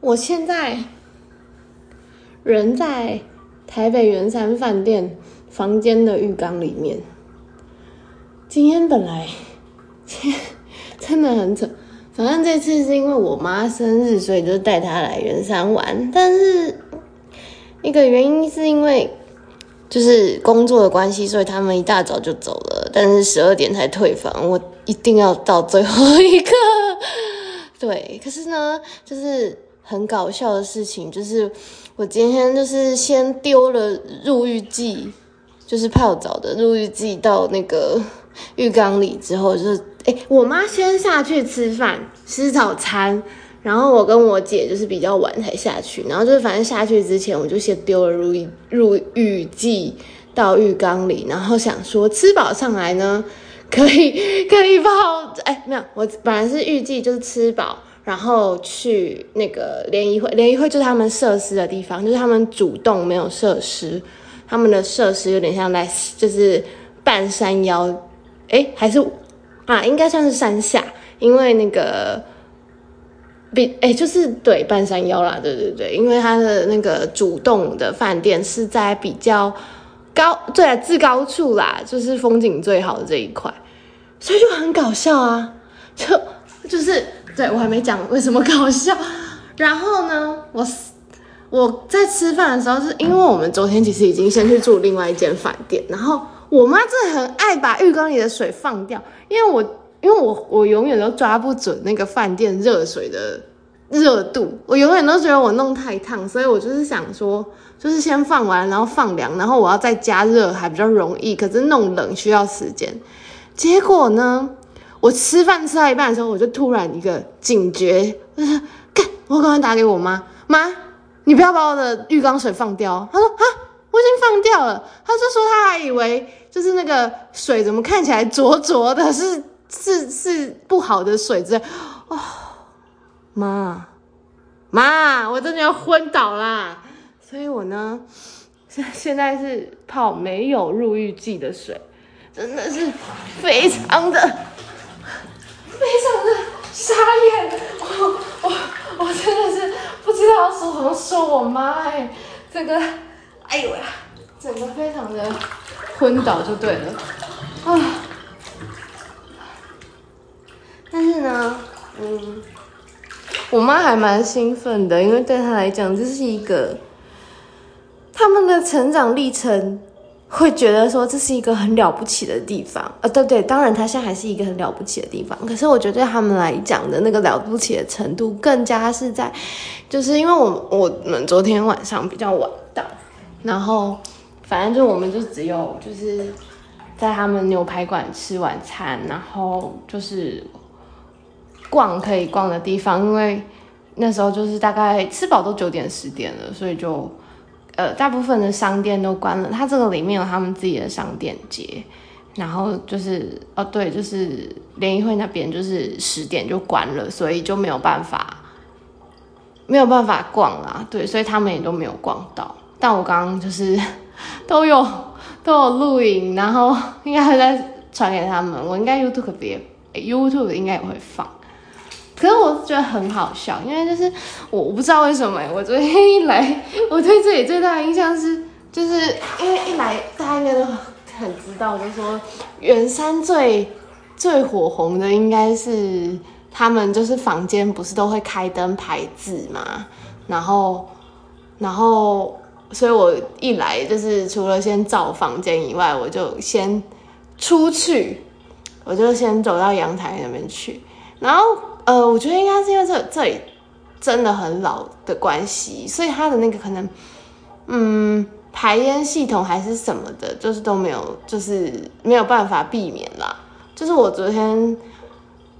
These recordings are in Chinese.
我现在人在台北圆山饭店房间的浴缸里面。今天本来真的很扯，反正这次是因为我妈生日，所以就带她来圆山玩。但是一个原因是因为就是工作的关系，所以他们一大早就走了，但是十二点才退房，我一定要到最后一刻。对，可是呢，就是很搞笑的事情，就是我今天就是先丢了入浴剂，就是泡澡的入浴剂到那个浴缸里之后，就是哎，我妈先下去吃饭吃早餐，然后我跟我姐就是比较晚才下去，然后就是反正下去之前我就先丢了入浴入浴剂到浴缸里，然后想说吃饱上来呢。可以可以泡，哎，没有，我本来是预计就是吃饱，然后去那个联谊会，联谊会就是他们设施的地方，就是他们主动没有设施，他们的设施有点像在就是半山腰，哎，还是啊，应该算是山下，因为那个比哎就是对半山腰啦，对对对，因为他的那个主动的饭店是在比较。高对啊至高处啦，就是风景最好的这一块，所以就很搞笑啊，就就是对我还没讲为什么搞笑。然后呢，我我在吃饭的时候，是因为我们昨天其实已经先去住另外一间饭店，然后我妈真的很爱把浴缸里的水放掉，因为我因为我我永远都抓不准那个饭店热水的热度，我永远都觉得我弄太烫，所以我就是想说。就是先放完，然后放凉，然后我要再加热，还比较容易。可是弄冷需要时间。结果呢，我吃饭吃到一半的时候，我就突然一个警觉，就是干，我刚刚打给我妈，妈，你不要把我的浴缸水放掉。她说啊，我已经放掉了。她就说她还以为就是那个水怎么看起来浊浊的，是是是不好的水之类。哦，妈妈，我真的要昏倒啦！所以我呢，现现在是泡没有入浴剂的水，真的是非常的、非常的傻眼。我我我真的是不知道说什么说我妈哎，这个哎呦呀，整个非常的昏倒就对了啊。但是呢，嗯，我妈还蛮兴奋的，因为对她来讲这是一个。他们的成长历程会觉得说这是一个很了不起的地方，呃，对对，当然他现在还是一个很了不起的地方。可是我觉得对他们来讲的那个了不起的程度，更加是在，就是因为我我们昨天晚上比较晚到，然后反正就我们就只有就是在他们牛排馆吃晚餐，然后就是逛可以逛的地方，因为那时候就是大概吃饱都九点十点了，所以就。呃，大部分的商店都关了，它这个里面有他们自己的商店街，然后就是哦，对，就是联谊会那边就是十点就关了，所以就没有办法，没有办法逛啦，对，所以他们也都没有逛到。但我刚刚就是 都有都有录影，然后应该会再传给他们，我应该 YouTube 也 YouTube 应该也会放。可是我觉得很好笑，因为就是我我不知道为什么，我昨天一来，我对这里最大的印象是，就是因为一来大家应该都很知道，就是说圆山最最火红的应该是他们就是房间不是都会开灯排字嘛，然后然后所以我一来就是除了先照房间以外，我就先出去，我就先走到阳台那边去，然后。呃，我觉得应该是因为这这里真的很老的关系，所以它的那个可能，嗯，排烟系统还是什么的，就是都没有，就是没有办法避免啦。就是我昨天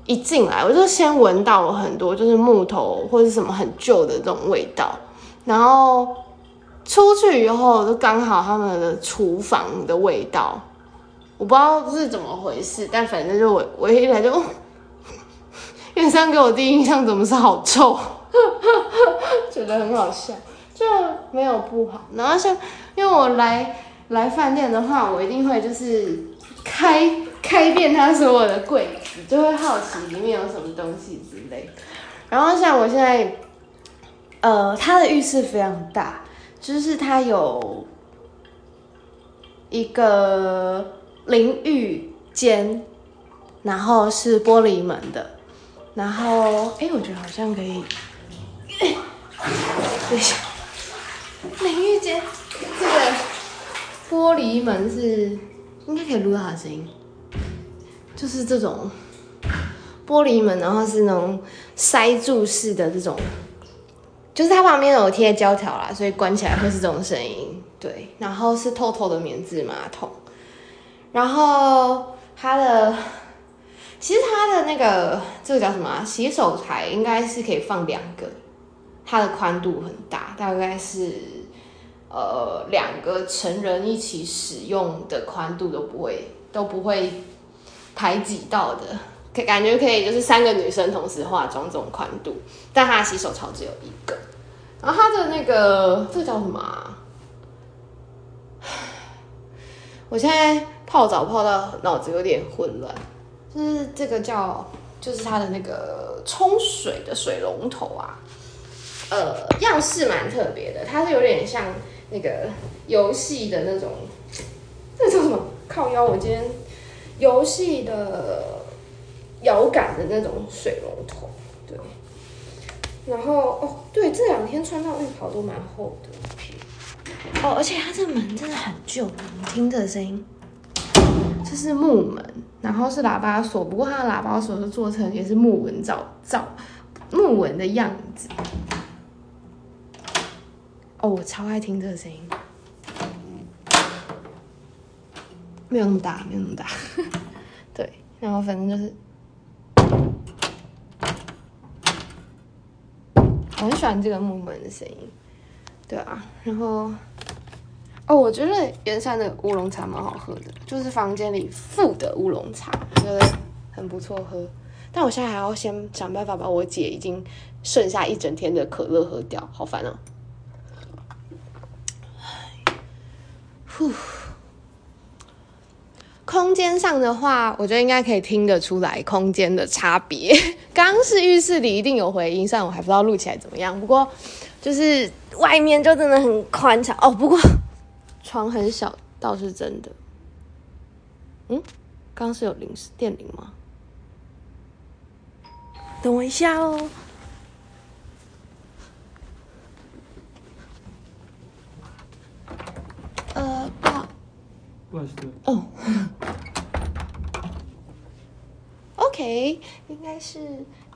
一进来，我就先闻到了很多就是木头或者什么很旧的这种味道，然后出去以后就刚好他们的厨房的味道，我不知道是怎么回事，但反正就我我一来就。电商给我第一印象怎么是好臭，觉得很好笑，就没有不好。然后像因为我来来饭店的话，我一定会就是开开遍他所有的柜子，就会好奇里面有什么东西之类。然后像我现在呃，他的浴室非常大，就是它有一个淋浴间，然后是玻璃门的，然后哎，我觉得好像可以，等一下，淋浴间这个玻璃门是应该可以录到它的声音，就是这种玻璃门，然后是那种塞住式的这种。就是它旁边有贴胶条啦，所以关起来会是这种声音。对，然后是透透的棉质马桶，然后它的其实它的那个这个叫什么洗手台，应该是可以放两个，它的宽度很大，大概是呃两个成人一起使用的宽度都不会都不会排挤到的，可感觉可以就是三个女生同时化妆这种宽度，但它的洗手槽只有一个。然后它的那个这个叫什么？我现在泡澡泡到脑子有点混乱。是这个叫，就是它的那个冲水的水龙头啊，呃，样式蛮特别的。它是有点像那个游戏的那种，这叫什么？靠腰！我今天游戏的摇杆的那种水龙头。对然后哦，对，这两天穿到浴袍都蛮厚的。哦，而且它这门真的很旧，你听这个声音，是木门，然后是喇叭锁，不过它的喇叭锁是做成也是木纹造造木纹的样子。哦，我超爱听这个声音，没有那么大，没有那么大。对，然后反正就是。我很喜欢这个木门的声音，对啊，然后哦，我觉得盐山的乌龙茶蛮好喝的，就是房间里附的乌龙茶，觉得很不错喝。但我现在还要先想办法把我姐已经剩下一整天的可乐喝掉，好烦啊！呼。空间上的话，我觉得应该可以听得出来空间的差别。刚刚是浴室里一定有回音，虽然我还不知道录起来怎么样。不过就是外面就真的很宽敞哦。不过床很小，倒是真的。嗯，刚刚是有铃电铃吗？等我一下哦。呃，不。哦，OK，应该是，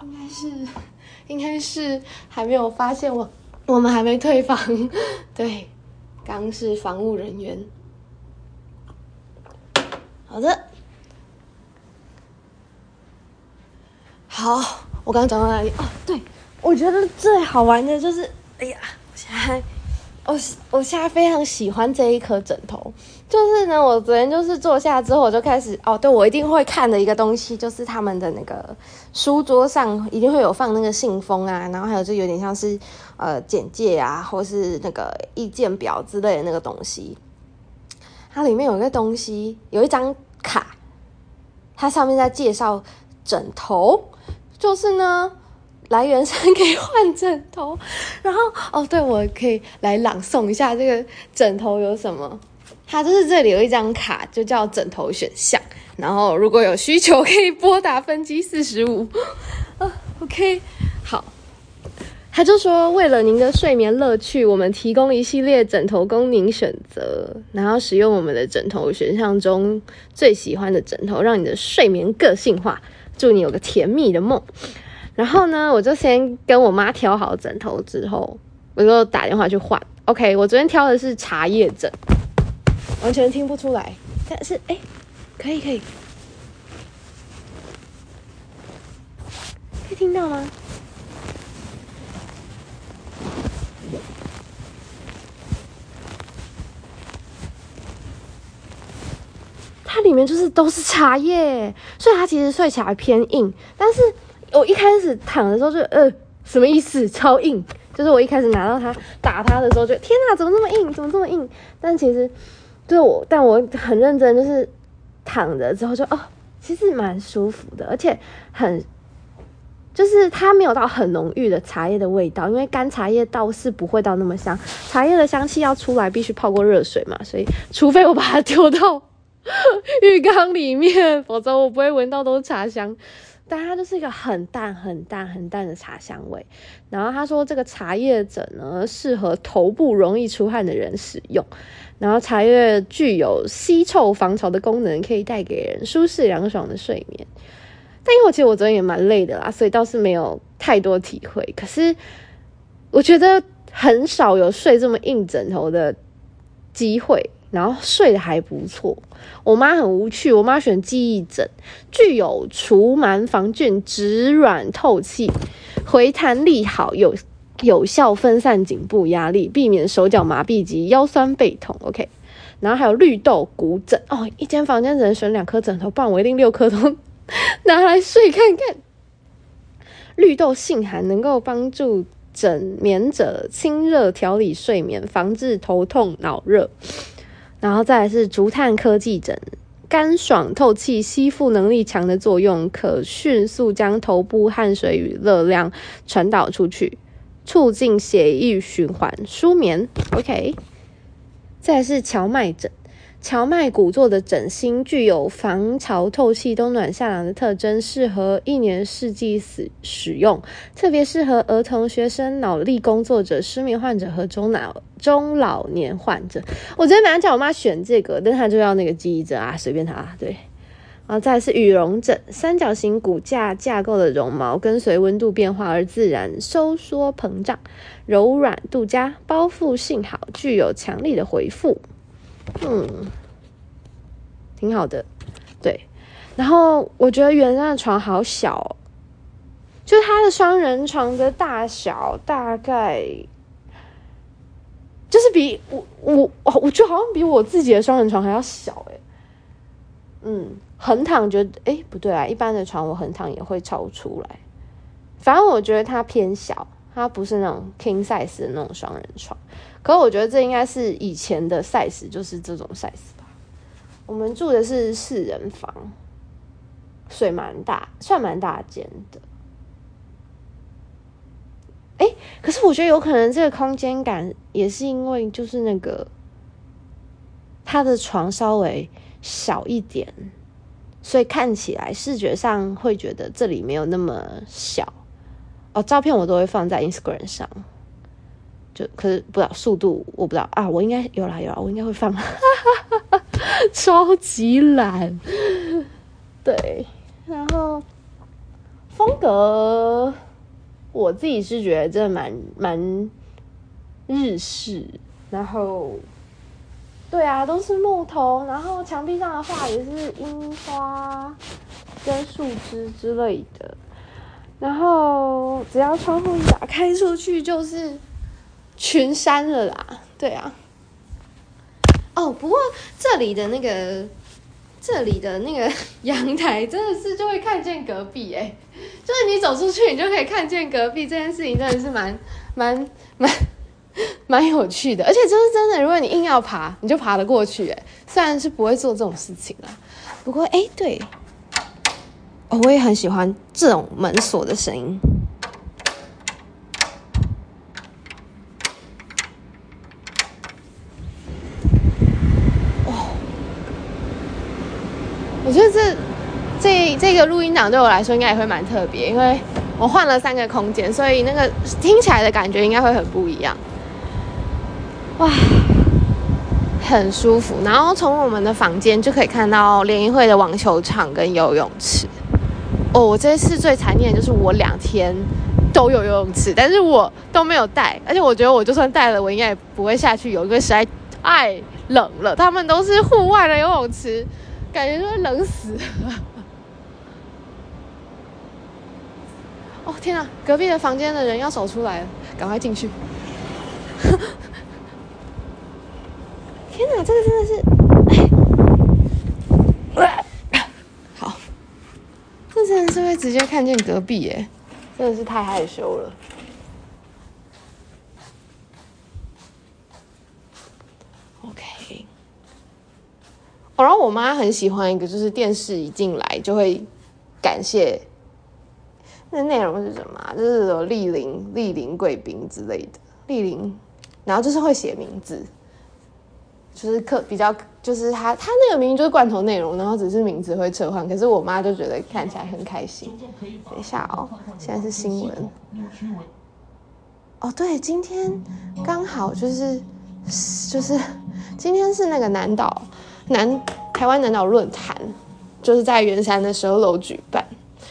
应该是，应该是还没有发现我，我们还没退房。对，刚是防务人员。好的，好，我刚刚讲到哪里？哦，对，我觉得最好玩的就是，哎呀，我现在。我我现在非常喜欢这一颗枕头，就是呢，我昨天就是坐下之后，我就开始哦，对我一定会看的一个东西，就是他们的那个书桌上一定会有放那个信封啊，然后还有就有点像是呃简介啊，或是那个意见表之类的那个东西。它里面有一个东西，有一张卡，它上面在介绍枕头，就是呢。来源上 可以换枕头，然后哦，对我可以来朗诵一下这个枕头有什么。它就是这里有一张卡，就叫枕头选项。然后如果有需求，可以拨打分机四十五。啊，OK，好。他就说，为了您的睡眠乐趣，我们提供一系列枕头供您选择，然后使用我们的枕头选项中最喜欢的枕头，让你的睡眠个性化。祝你有个甜蜜的梦。然后呢，我就先跟我妈挑好枕头之后，我就打电话去换。OK，我昨天挑的是茶叶枕，完全听不出来，但是哎，可以可以，可以听到吗？它里面就是都是茶叶，所以它其实睡起来偏硬，但是。我一开始躺的时候就呃什么意思？超硬！就是我一开始拿到它打它的时候，就天哪，怎么这么硬？怎么这么硬？但其实对我，但我很认真，就是躺着之后就哦，其实蛮舒服的，而且很就是它没有到很浓郁的茶叶的味道，因为干茶叶倒是不会到那么香，茶叶的香气要出来必须泡过热水嘛，所以除非我把它丢到浴缸里面，否则我不会闻到都是茶香。但它就是一个很淡、很淡、很淡的茶香味。然后他说，这个茶叶枕呢，适合头部容易出汗的人使用。然后茶叶具有吸臭防潮的功能，可以带给人舒适凉爽的睡眠。但因为其实我昨天也蛮累的啦，所以倒是没有太多体会。可是我觉得很少有睡这么硬枕头的机会。然后睡得还不错，我妈很无趣，我妈选记忆枕，具有除螨防菌、止软透气、回弹力好，有有效分散颈部压力，避免手脚麻痹及腰酸背痛。OK，然后还有绿豆骨枕哦，一间房间只能选两颗枕头，不然我一定六颗都 拿来睡看看。绿豆性寒，能够帮助枕眠者清热调理睡眠，防治头痛脑热。然后再来是竹炭科技枕，干爽透气，吸附能力强的作用，可迅速将头部汗水与热量传导出去，促进血液循环，舒眠。OK，再是荞麦枕。荞麦骨做的枕芯具有防潮透气、冬暖夏凉的特征，适合一年四季使使用，特别适合儿童、学生、脑力工作者、失眠患者和中老中老年患者。我昨天本来叫我妈选这个，但她就要那个记忆枕啊，随便她啊。对，然后再是羽绒枕，三角形骨架架构的绒毛跟随温度变化而自然收缩膨胀，柔软度佳，包覆性好，具有强力的回复。嗯，挺好的，对。然后我觉得原山的床好小，就它的双人床的大小大概，就是比我我我觉得好像比我自己的双人床还要小哎。嗯，横躺觉得哎不对啊，一般的床我横躺也会超出来。反正我觉得它偏小，它不是那种 king size 的那种双人床。可我觉得这应该是以前的 size，就是这种 size 吧。我们住的是四人房，水蛮大，算蛮大间的。哎，可是我觉得有可能这个空间感也是因为就是那个他的床稍微小一点，所以看起来视觉上会觉得这里没有那么小。哦，照片我都会放在 Instagram 上。就可是不知道速度，我不知道啊，我应该有啦有啦，我应该会放，超级懒，对，然后风格我自己是觉得真的蛮蛮日式，然后对啊，都是木头，然后墙壁上的画也是樱花跟树枝之类的，然后只要窗户一打开出去就是。群山了啦，对啊。哦，不过这里的那个，这里的那个阳台真的是就会看见隔壁哎，就是你走出去你就可以看见隔壁，这件事情真的是蛮蛮蛮 蛮有趣的，而且就是真的，如果你硬要爬，你就爬得过去哎。虽然是不会做这种事情啦，不过哎，对，哦，我也很喜欢这种门锁的声音。我觉得这这这个录音档对我来说应该也会蛮特别，因为我换了三个空间，所以那个听起来的感觉应该会很不一样。哇，很舒服。然后从我们的房间就可以看到联谊会的网球场跟游泳池。哦，我这次最残念的就是我两天都有游泳池，但是我都没有带，而且我觉得我就算带了，我应该也不会下去游，因为实在太冷了。他们都是户外的游泳池。感觉就会冷死！哦天啊，隔壁的房间的人要走出来了，赶快进去！天哪，这个真的是……好，这真的是会直接看见隔壁耶，真的是太害羞了。OK，然后我妈很喜欢一个，就是电视一进来就会感谢那内容是什么啊？就是有莅临莅临贵宾之类的，莅临，然后就是会写名字，就是客比较就是他他那个明明就是罐头内容，然后只是名字会撤换，可是我妈就觉得看起来很开心。等一下哦，现在是新闻。哦，对，今天刚好就是就是今天是那个南岛南台湾南岛论坛，就是在圆山的十二楼举办。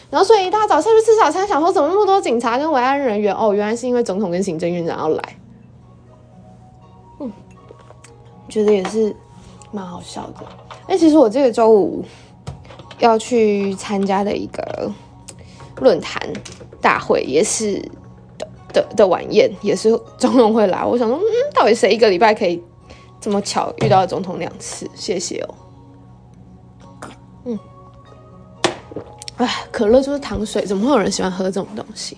然后所以一大早上去吃早餐，想说怎么那么多警察跟维安人员？哦，原来是因为总统跟行政院长要来。觉得也是蛮好笑的。哎，其实我这个周五要去参加的一个论坛大会，也是的的的晚宴，也是总统会来。我想说，嗯，到底谁一个礼拜可以这么巧遇到总统两次？谢谢哦。嗯哎，可乐就是糖水，怎么会有人喜欢喝这种东西？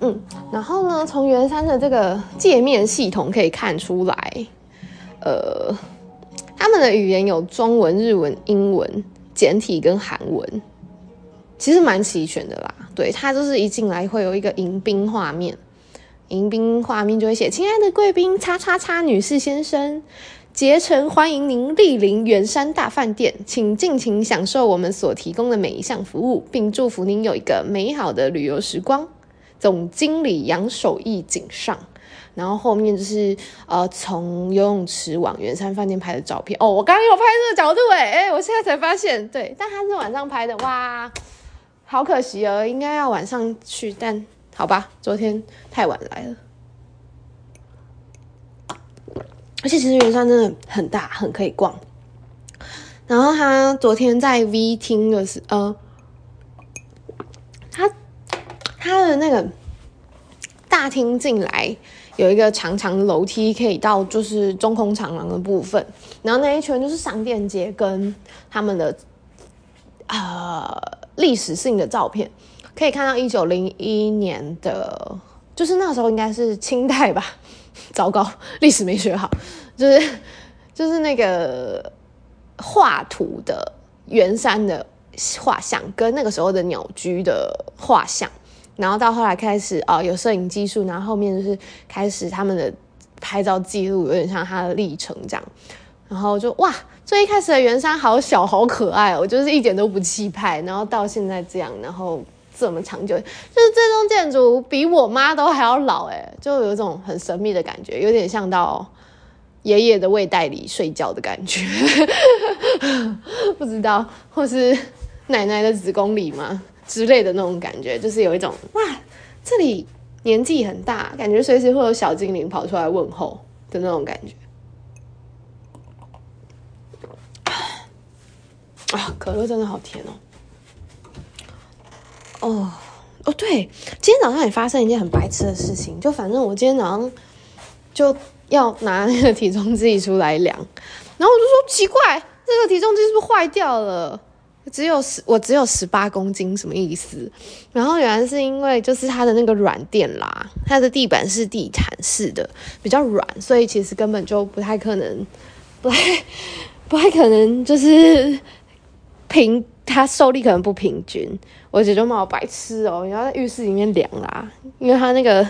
嗯，然后呢，从圆山的这个界面系统可以看出来，呃，他们的语言有中文、日文、英文、简体跟韩文，其实蛮齐全的啦。对，它就是一进来会有一个迎宾画面，迎宾画面就会写“亲爱的贵宾，叉叉叉女士先生”。竭诚欢迎您莅临圆山大饭店，请尽情享受我们所提供的每一项服务，并祝福您有一个美好的旅游时光。总经理杨守义井上，然后后面就是呃，从游泳池往圆山饭店拍的照片。哦，我刚刚有拍这个角度哎哎，我现在才发现，对，但他是晚上拍的，哇，好可惜哦，应该要晚上去，但好吧，昨天太晚来了。而且其实圆山真的很大，很可以逛。然后他昨天在 V 厅的时，呃，他的那个大厅进来有一个长长的楼梯，可以到就是中空长廊的部分。然后那一圈就是商店街跟他们的呃历史性的照片，可以看到一九零一年的，就是那时候应该是清代吧。糟糕，历史没学好，就是就是那个画图的圆山的画像，跟那个时候的鸟居的画像，然后到后来开始啊有摄影技术，然后后面就是开始他们的拍照记录，有点像他的历程这样，然后就哇，最一开始的圆山好小好可爱哦，就是一点都不气派，然后到现在这样，然后。这么长久，就是这栋建筑比我妈都还要老哎，就有一种很神秘的感觉，有点像到爷爷的胃袋里睡觉的感觉，不知道或是奶奶的子宫里吗之类的那种感觉，就是有一种哇，这里年纪很大，感觉随时会有小精灵跑出来问候的那种感觉。啊，可乐真的好甜哦。哦哦，对，今天早上也发生一件很白痴的事情，就反正我今天早上就要拿那个体重计出来量，然后我就说奇怪，这个体重计是不是坏掉了？只有十，我只有十八公斤，什么意思？然后原来是因为就是它的那个软垫啦，它的地板是地毯式的，比较软，所以其实根本就不太可能，不太 不太可能就是平。它受力可能不平均，我姐就骂我白痴哦，你要在浴室里面量啦，因为它那个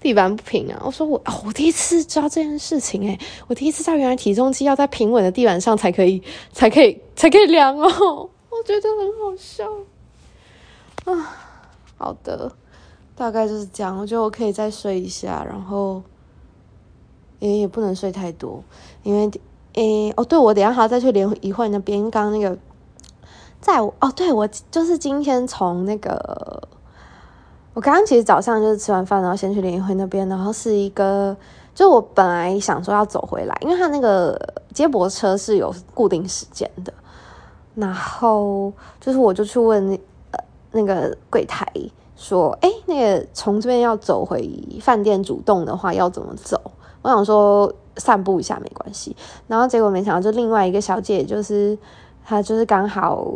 地板不平啊。我说我哦，我第一次知道这件事情诶，我第一次知道原来体重机要在平稳的地板上才可以，才可以，才可以量哦。觉得很好笑啊。好的，大概就是这样。我觉得我可以再睡一下，然后也也不能睡太多，因为诶哦，对我等下还要再去联谊会那边，刚刚那个。在哦，对我就是今天从那个，我刚刚其实早上就是吃完饭，然后先去联谊会那边，然后是一个，就我本来想说要走回来，因为他那个接驳车是有固定时间的，然后就是我就去问那呃那个柜台说，哎，那个从这边要走回饭店主动的话要怎么走？我想说散步一下没关系，然后结果没想到就另外一个小姐就是她就是刚好。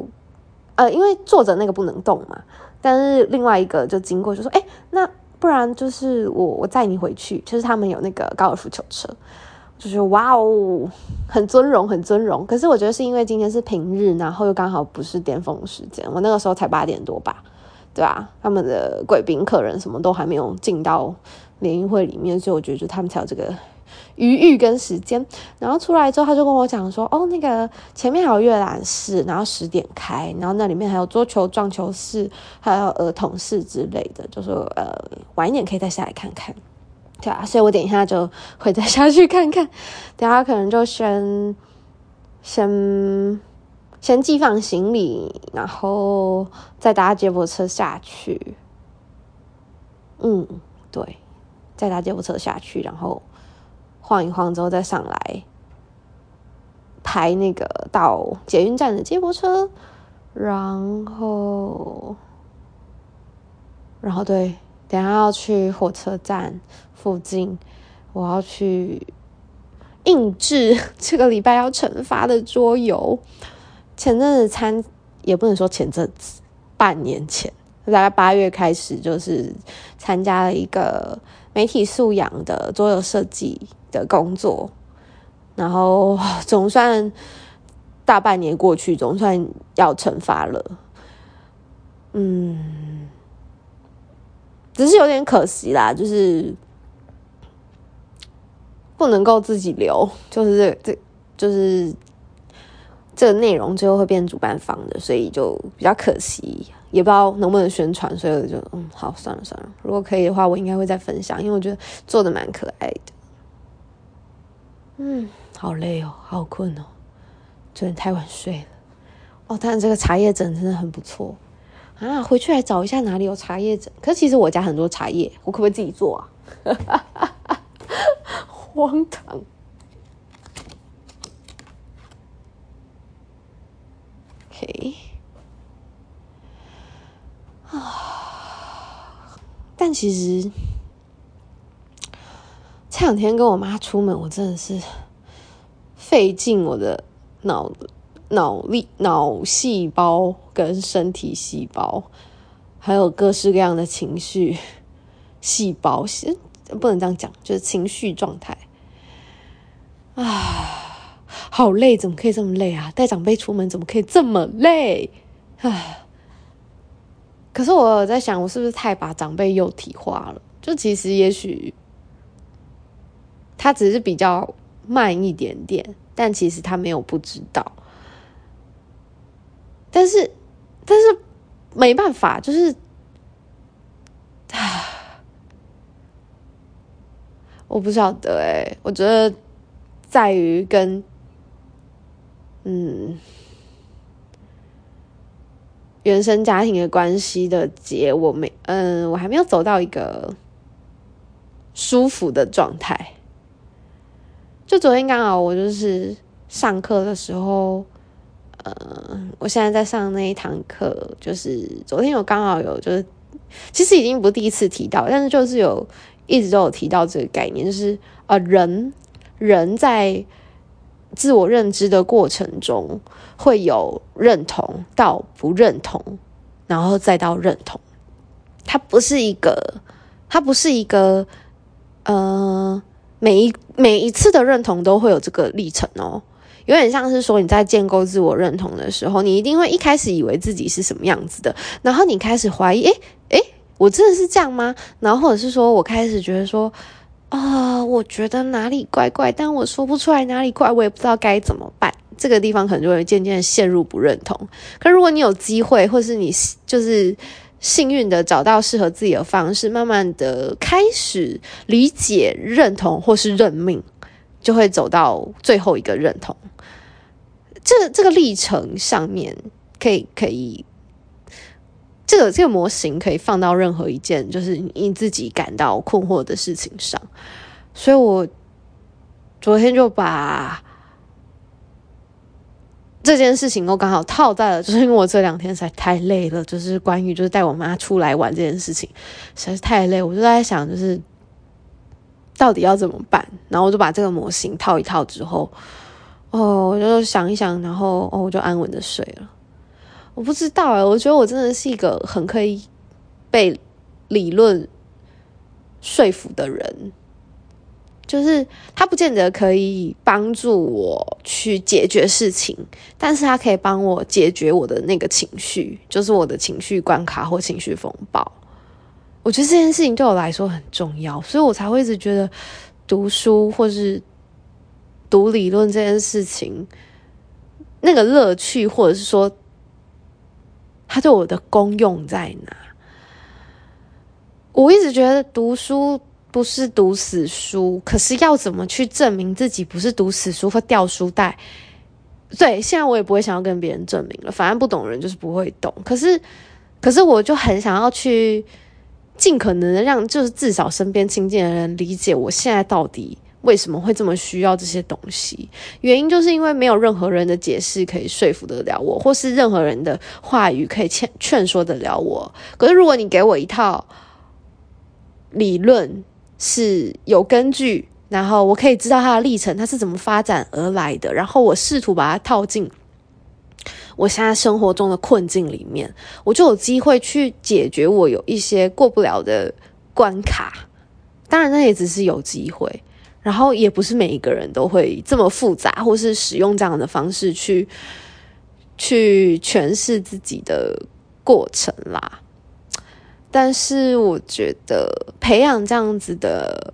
呃，因为坐着那个不能动嘛，但是另外一个就经过就说，哎，那不然就是我我载你回去，就是他们有那个高尔夫球车，就是哇哦，很尊荣，很尊荣。可是我觉得是因为今天是平日，然后又刚好不是巅峰时间，我那个时候才八点多吧，对吧？他们的贵宾、客人什么都还没有进到联谊会里面，所以我觉得就他们才有这个余裕跟时间。然后出来之后，他就跟我讲说：“哦，那个前面还有阅览室，然后十点开，然后那里面还有桌球、撞球室，还有儿童室之类的，就说呃晚一点可以再下来看看。”对啊，所以我等一下就会再下去看看。等下可能就先先先寄放行李，然后再搭接驳车下去。嗯，对，再搭接驳车下去，然后晃一晃之后再上来排那个到捷运站的接驳车，然后，然后对，等下要去火车站。附近，我要去印制 这个礼拜要惩罚的桌游。前阵子参，也不能说前阵子，半年前，大概八月开始，就是参加了一个媒体素养的桌游设计的工作。然后 总算大半年过去，总算要惩罚了。嗯，只是有点可惜啦，就是。不能够自己留，就是这这就是这个内容最后会变主办方的，所以就比较可惜，也不知道能不能宣传，所以我就嗯，好算了算了，如果可以的话，我应该会再分享，因为我觉得做的蛮可爱的。嗯，好累哦，好困哦，昨天太晚睡了。哦，但是这个茶叶枕真的很不错啊，回去来找一下哪里有茶叶枕。可是其实我家很多茶叶，我可不可以自己做啊？荒唐。OK，啊，但其实这两天跟我妈出门，我真的是费尽我的脑脑力、脑细胞跟身体细胞，还有各式各样的情绪细胞，不能这样讲，就是情绪状态。啊，好累，怎么可以这么累啊？带长辈出门怎么可以这么累？啊！可是我在想，我是不是太把长辈幼体化了？就其实也许他只是比较慢一点点，但其实他没有不知道。但是，但是没办法，就是啊，我不晓得哎，我觉得。在于跟嗯原生家庭的关系的结，我没嗯，我还没有走到一个舒服的状态。就昨天刚好我就是上课的时候，呃，我现在在上那一堂课，就是昨天有刚好有就是，其实已经不第一次提到，但是就是有一直都有提到这个概念，就是呃人。人在自我认知的过程中，会有认同到不认同，然后再到认同。它不是一个，它不是一个，呃，每一每一次的认同都会有这个历程哦。有点像是说你在建构自我认同的时候，你一定会一开始以为自己是什么样子的，然后你开始怀疑，诶诶，我真的是这样吗？然后或者是说我开始觉得说。啊，我觉得哪里怪怪，但我说不出来哪里怪，我也不知道该怎么办。这个地方可能就会渐渐陷入不认同。可如果你有机会，或是你就是幸运的找到适合自己的方式，慢慢的开始理解、认同或是认命，就会走到最后一个认同。这这个历程上面，可以可以。这个这个模型可以放到任何一件就是你自己感到困惑的事情上，所以我昨天就把这件事情都刚好套在了，就是因为我这两天实在太累了，就是关于就是带我妈出来玩这件事情实在是太累，我就在想就是到底要怎么办，然后我就把这个模型套一套之后，哦，我就想一想，然后哦，我就安稳的睡了。我不知道哎，我觉得我真的是一个很可以被理论说服的人，就是他不见得可以帮助我去解决事情，但是他可以帮我解决我的那个情绪，就是我的情绪关卡或情绪风暴。我觉得这件事情对我来说很重要，所以我才会一直觉得读书或是读理论这件事情，那个乐趣，或者是说它对我的功用在哪？我一直觉得读书。不是读死书，可是要怎么去证明自己不是读死书或掉书袋？对，现在我也不会想要跟别人证明了，反正不懂人就是不会懂。可是，可是我就很想要去尽可能的让，就是至少身边亲近的人理解我现在到底为什么会这么需要这些东西。原因就是因为没有任何人的解释可以说服得了我，或是任何人的话语可以劝劝说得了我。可是如果你给我一套理论，是有根据，然后我可以知道它的历程，它是怎么发展而来的，然后我试图把它套进我现在生活中的困境里面，我就有机会去解决我有一些过不了的关卡。当然，那也只是有机会，然后也不是每一个人都会这么复杂，或是使用这样的方式去去诠释自己的过程啦。但是我觉得培养这样子的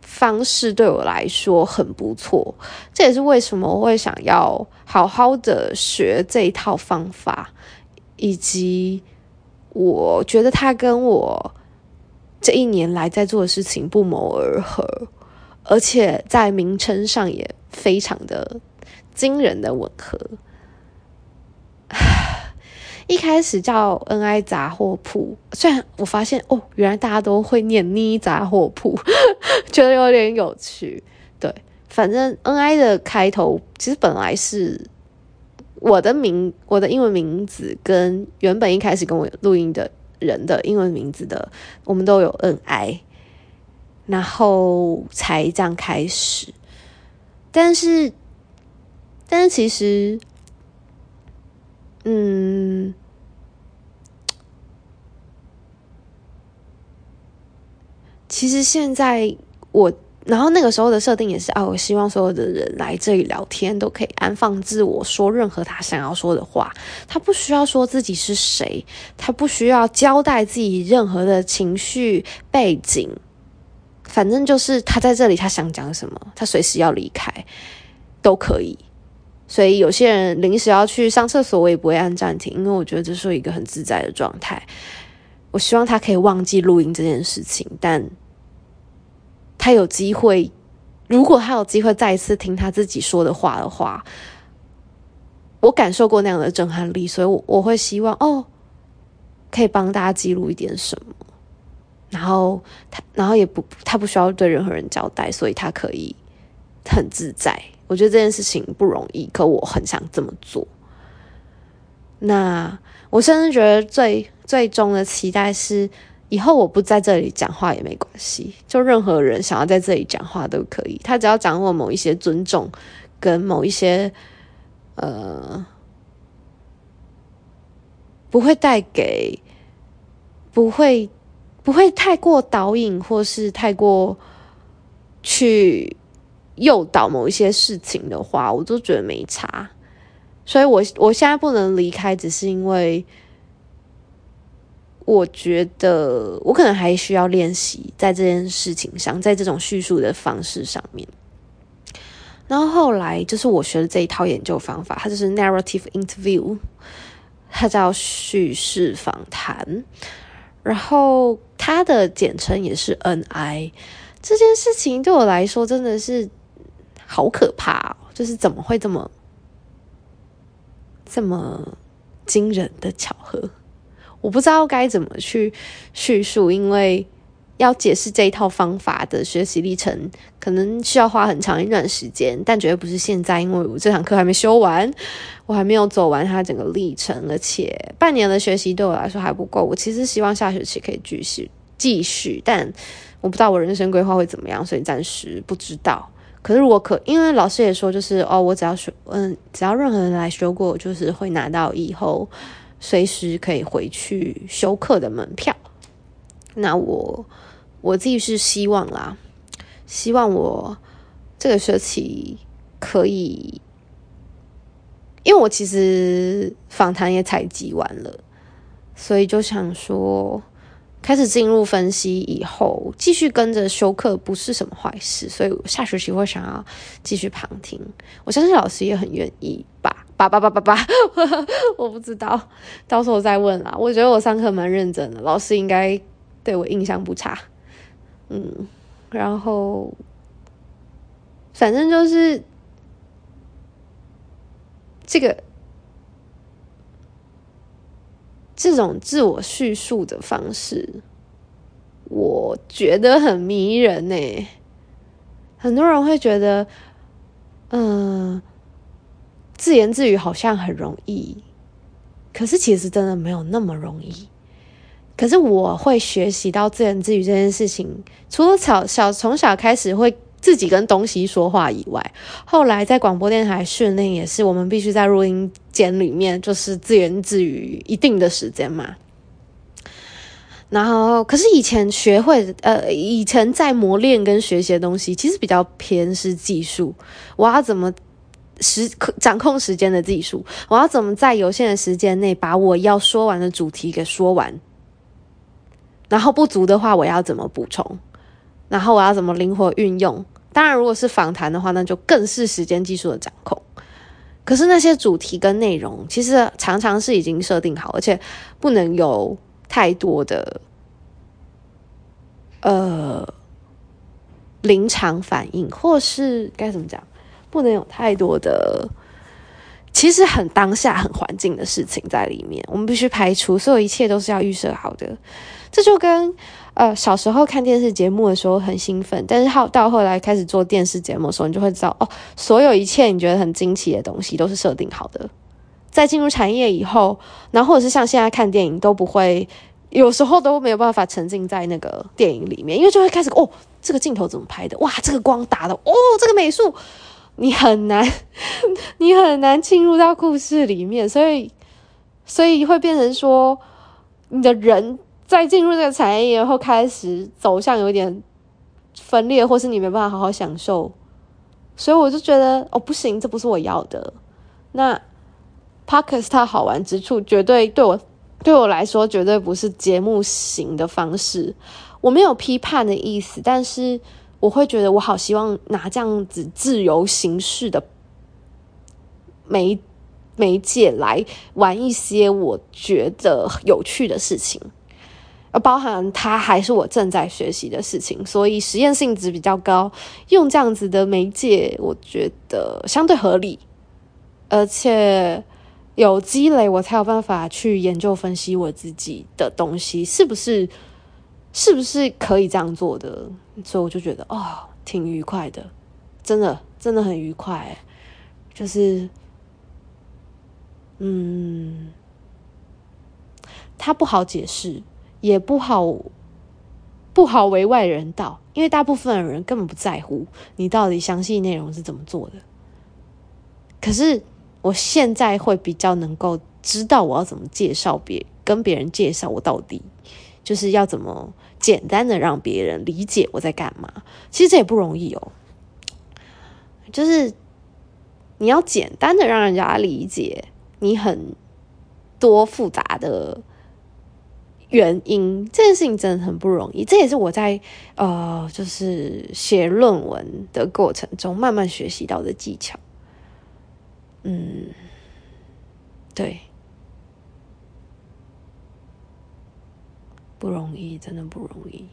方式对我来说很不错，这也是为什么我会想要好好的学这一套方法，以及我觉得它跟我这一年来在做的事情不谋而合，而且在名称上也非常的惊人的吻合。一开始叫 N I 杂货铺，虽然我发现哦，原来大家都会念妮杂货铺，觉得有点有趣。对，反正 N I 的开头其实本来是我的名，我的英文名字跟原本一开始跟我录音的人的英文名字的，我们都有 N I，然后才这样开始。但是，但是其实，嗯。其实现在我，然后那个时候的设定也是啊，我希望所有的人来这里聊天都可以安放自我，说任何他想要说的话。他不需要说自己是谁，他不需要交代自己任何的情绪背景，反正就是他在这里，他想讲什么，他随时要离开都可以。所以有些人临时要去上厕所，我也不会按暂停，因为我觉得这是一个很自在的状态。我希望他可以忘记录音这件事情，但。他有机会，如果他有机会再一次听他自己说的话的话，我感受过那样的震撼力，所以我我会希望哦，可以帮大家记录一点什么。然后他，然后也不，他不需要对任何人交代，所以他可以很自在。我觉得这件事情不容易，可我很想这么做。那我甚至觉得最最终的期待是。以后我不在这里讲话也没关系，就任何人想要在这里讲话都可以。他只要掌握某一些尊重，跟某一些呃，不会带给，不会不会太过导引，或是太过去诱导某一些事情的话，我都觉得没差。所以我我现在不能离开，只是因为。我觉得我可能还需要练习在这件事情上，在这种叙述的方式上面。然后后来就是我学的这一套研究方法，它就是 narrative interview，它叫叙事访谈。然后它的简称也是 NI。这件事情对我来说真的是好可怕，就是怎么会这么这么惊人的巧合？我不知道该怎么去叙述，因为要解释这一套方法的学习历程，可能需要花很长一段时间，但绝对不是现在，因为我这堂课还没修完，我还没有走完它整个历程，而且半年的学习对我来说还不够。我其实希望下学期可以继续继续，但我不知道我人生规划会怎么样，所以暂时不知道。可是如果可，因为老师也说，就是哦，我只要修，嗯，只要任何人来修过，就是会拿到以后。随时可以回去修课的门票，那我我自己是希望啦，希望我这个学期可以，因为我其实访谈也采集完了，所以就想说。开始进入分析以后，继续跟着修课不是什么坏事，所以我下学期会想要继续旁听。我相信老师也很愿意吧？吧吧吧吧吧，我不知道，到时候再问啦。我觉得我上课蛮认真的，老师应该对我印象不差。嗯，然后反正就是这个。这种自我叙述的方式，我觉得很迷人呢。很多人会觉得，嗯，自言自语好像很容易，可是其实真的没有那么容易。可是我会学习到自言自语这件事情，除了小小从小开始会。自己跟东西说话以外，后来在广播电台训练也是，我们必须在录音间里面就是自言自语一定的时间嘛。然后，可是以前学会呃，以前在磨练跟学习的东西，其实比较偏是技术。我要怎么时掌控时间的技术？我要怎么在有限的时间内把我要说完的主题给说完？然后不足的话，我要怎么补充？然后我要怎么灵活运用？当然，如果是访谈的话，那就更是时间技术的掌控。可是那些主题跟内容，其实常常是已经设定好，而且不能有太多的呃临场反应，或是该怎么讲，不能有太多的其实很当下、很环境的事情在里面。我们必须排除所有一切都是要预设好的。这就跟。呃，小时候看电视节目的时候很兴奋，但是后到后来开始做电视节目的时候，你就会知道哦，所有一切你觉得很惊奇的东西都是设定好的。在进入产业以后，然后或者是像现在看电影都不会，有时候都没有办法沉浸在那个电影里面，因为就会开始哦，这个镜头怎么拍的？哇，这个光打的哦，这个美术，你很难，你很难进入到故事里面，所以，所以会变成说你的人。在进入这个产业以后，开始走向有点分裂，或是你没办法好好享受，所以我就觉得哦，不行，这不是我要的。那 Podcast 它好玩之处，绝对对我对我来说，绝对不是节目型的方式。我没有批判的意思，但是我会觉得我好希望拿这样子自由形式的媒媒介来玩一些我觉得有趣的事情。而包含它还是我正在学习的事情，所以实验性质比较高。用这样子的媒介，我觉得相对合理，而且有积累，我才有办法去研究分析我自己的东西是不是是不是可以这样做的。所以我就觉得哦，挺愉快的，真的真的很愉快。就是嗯，它不好解释。也不好，不好为外人道，因为大部分的人根本不在乎你到底详细内容是怎么做的。可是我现在会比较能够知道我要怎么介绍别跟别人介绍我到底就是要怎么简单的让别人理解我在干嘛。其实这也不容易哦，就是你要简单的让人家理解你很多复杂的。原因这件事情真的很不容易，这也是我在呃，就是写论文的过程中慢慢学习到的技巧。嗯，对，不容易，真的不容易。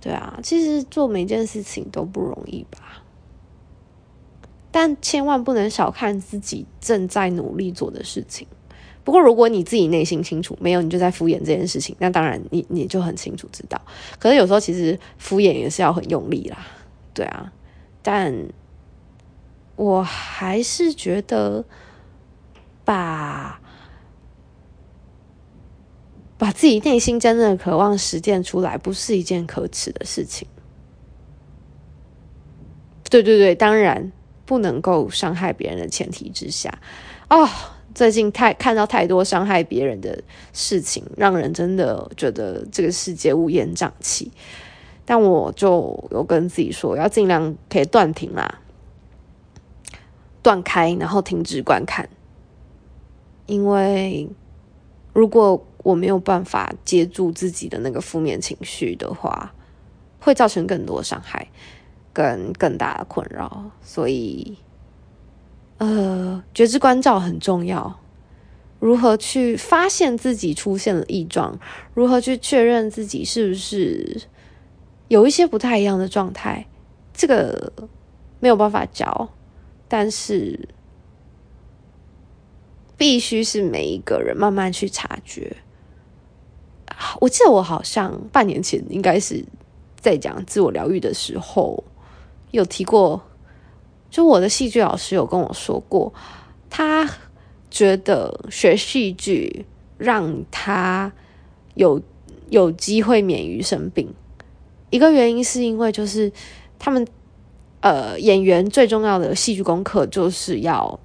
对啊，其实做每件事情都不容易吧，但千万不能小看自己正在努力做的事情。不过，如果你自己内心清楚，没有你就在敷衍这件事情，那当然你你就很清楚知道。可是有时候其实敷衍也是要很用力啦，对啊。但我还是觉得把把自己内心真正的渴望实践出来，不是一件可耻的事情。对对对，当然不能够伤害别人的前提之下哦。最近太看到太多伤害别人的事情，让人真的觉得这个世界乌烟瘴气。但我就有跟自己说，要尽量可以断停啦，断开，然后停止观看，因为如果我没有办法接住自己的那个负面情绪的话，会造成更多伤害，跟更大的困扰，所以，呃，觉知关照很重要。如何去发现自己出现了异状？如何去确认自己是不是有一些不太一样的状态？这个没有办法教，但是必须是每一个人慢慢去察觉。我记得我好像半年前应该是在讲自我疗愈的时候有提过，就我的戏剧老师有跟我说过，他。觉得学戏剧让他有有机会免于生病，一个原因是因为就是他们呃演员最重要的戏剧功课就是要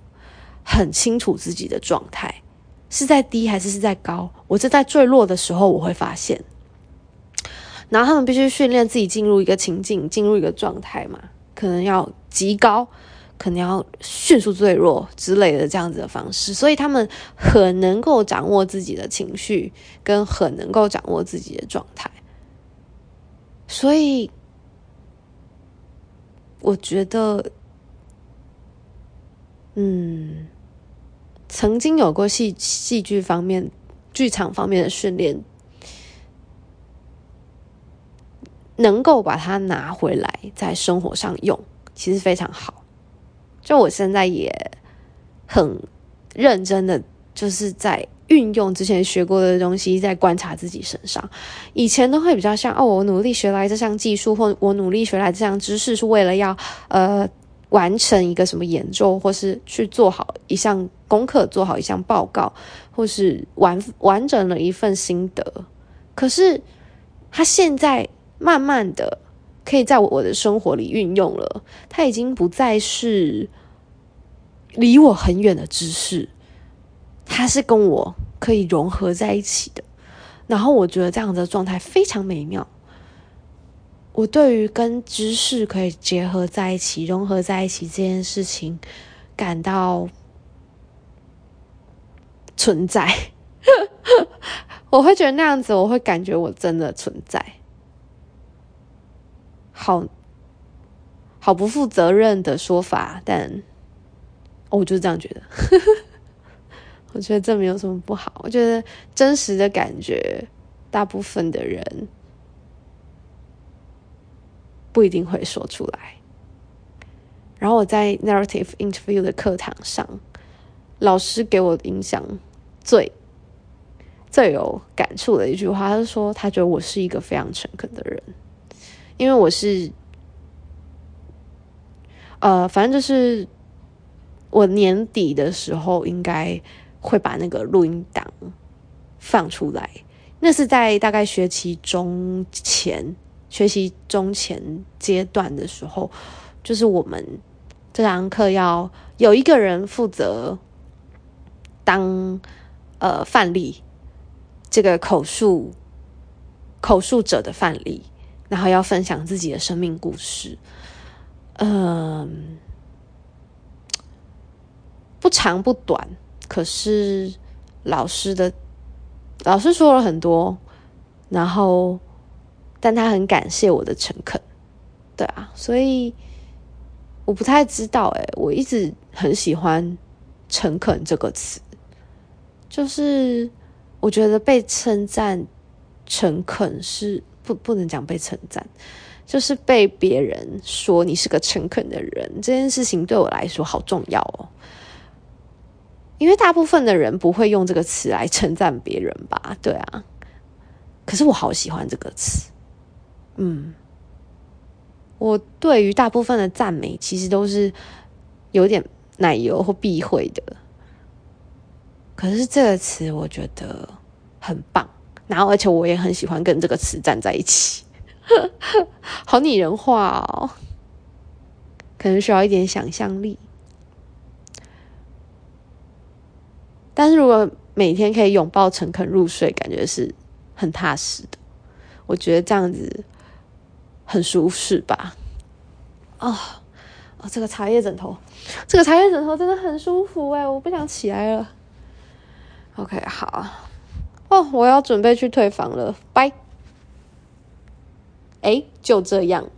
很清楚自己的状态是在低还是是在高。我是在坠落的时候我会发现，然后他们必须训练自己进入一个情境，进入一个状态嘛，可能要极高。可能要迅速坠落之类的这样子的方式，所以他们很能够掌握自己的情绪，跟很能够掌握自己的状态。所以我觉得，嗯，曾经有过戏戏剧方面、剧场方面的训练，能够把它拿回来在生活上用，其实非常好。就我现在也很认真的，就是在运用之前学过的东西，在观察自己身上。以前都会比较像哦，我努力学来这项技术，或我努力学来这项知识，是为了要呃完成一个什么研究，或是去做好一项功课，做好一项报告，或是完完整了一份心得。可是他现在慢慢的可以在我的生活里运用了，它已经不再是。离我很远的知识，它是跟我可以融合在一起的。然后我觉得这样的状态非常美妙。我对于跟知识可以结合在一起、融合在一起这件事情感到存在。我会觉得那样子，我会感觉我真的存在。好好不负责任的说法，但。我就是这样觉得，我觉得这没有什么不好。我觉得真实的感觉，大部分的人不一定会说出来。然后我在 narrative interview 的课堂上，老师给我影响最最有感触的一句话，他说他觉得我是一个非常诚恳的人，因为我是，呃，反正就是。我年底的时候应该会把那个录音档放出来。那是在大概学期中前、学习中前阶段的时候，就是我们这堂课要有一个人负责当呃范例，这个口述口述者的范例，然后要分享自己的生命故事，嗯。不长不短，可是老师的老师说了很多，然后但他很感谢我的诚恳，对啊，所以我不太知道哎，我一直很喜欢“诚恳”这个词，就是我觉得被称赞诚恳是不不能讲被称赞，就是被别人说你是个诚恳的人，这件事情对我来说好重要哦。因为大部分的人不会用这个词来称赞别人吧？对啊，可是我好喜欢这个词。嗯，我对于大部分的赞美其实都是有点奶油或避讳的，可是这个词我觉得很棒，然后而且我也很喜欢跟这个词站在一起，好拟人化哦，可能需要一点想象力。但是如果每天可以拥抱诚恳入睡，感觉是很踏实的。我觉得这样子很舒适吧。哦哦，这个茶叶枕头，这个茶叶枕头真的很舒服哎、我不想起来了。OK，好。哦，我要准备去退房了。拜。哎，就这样。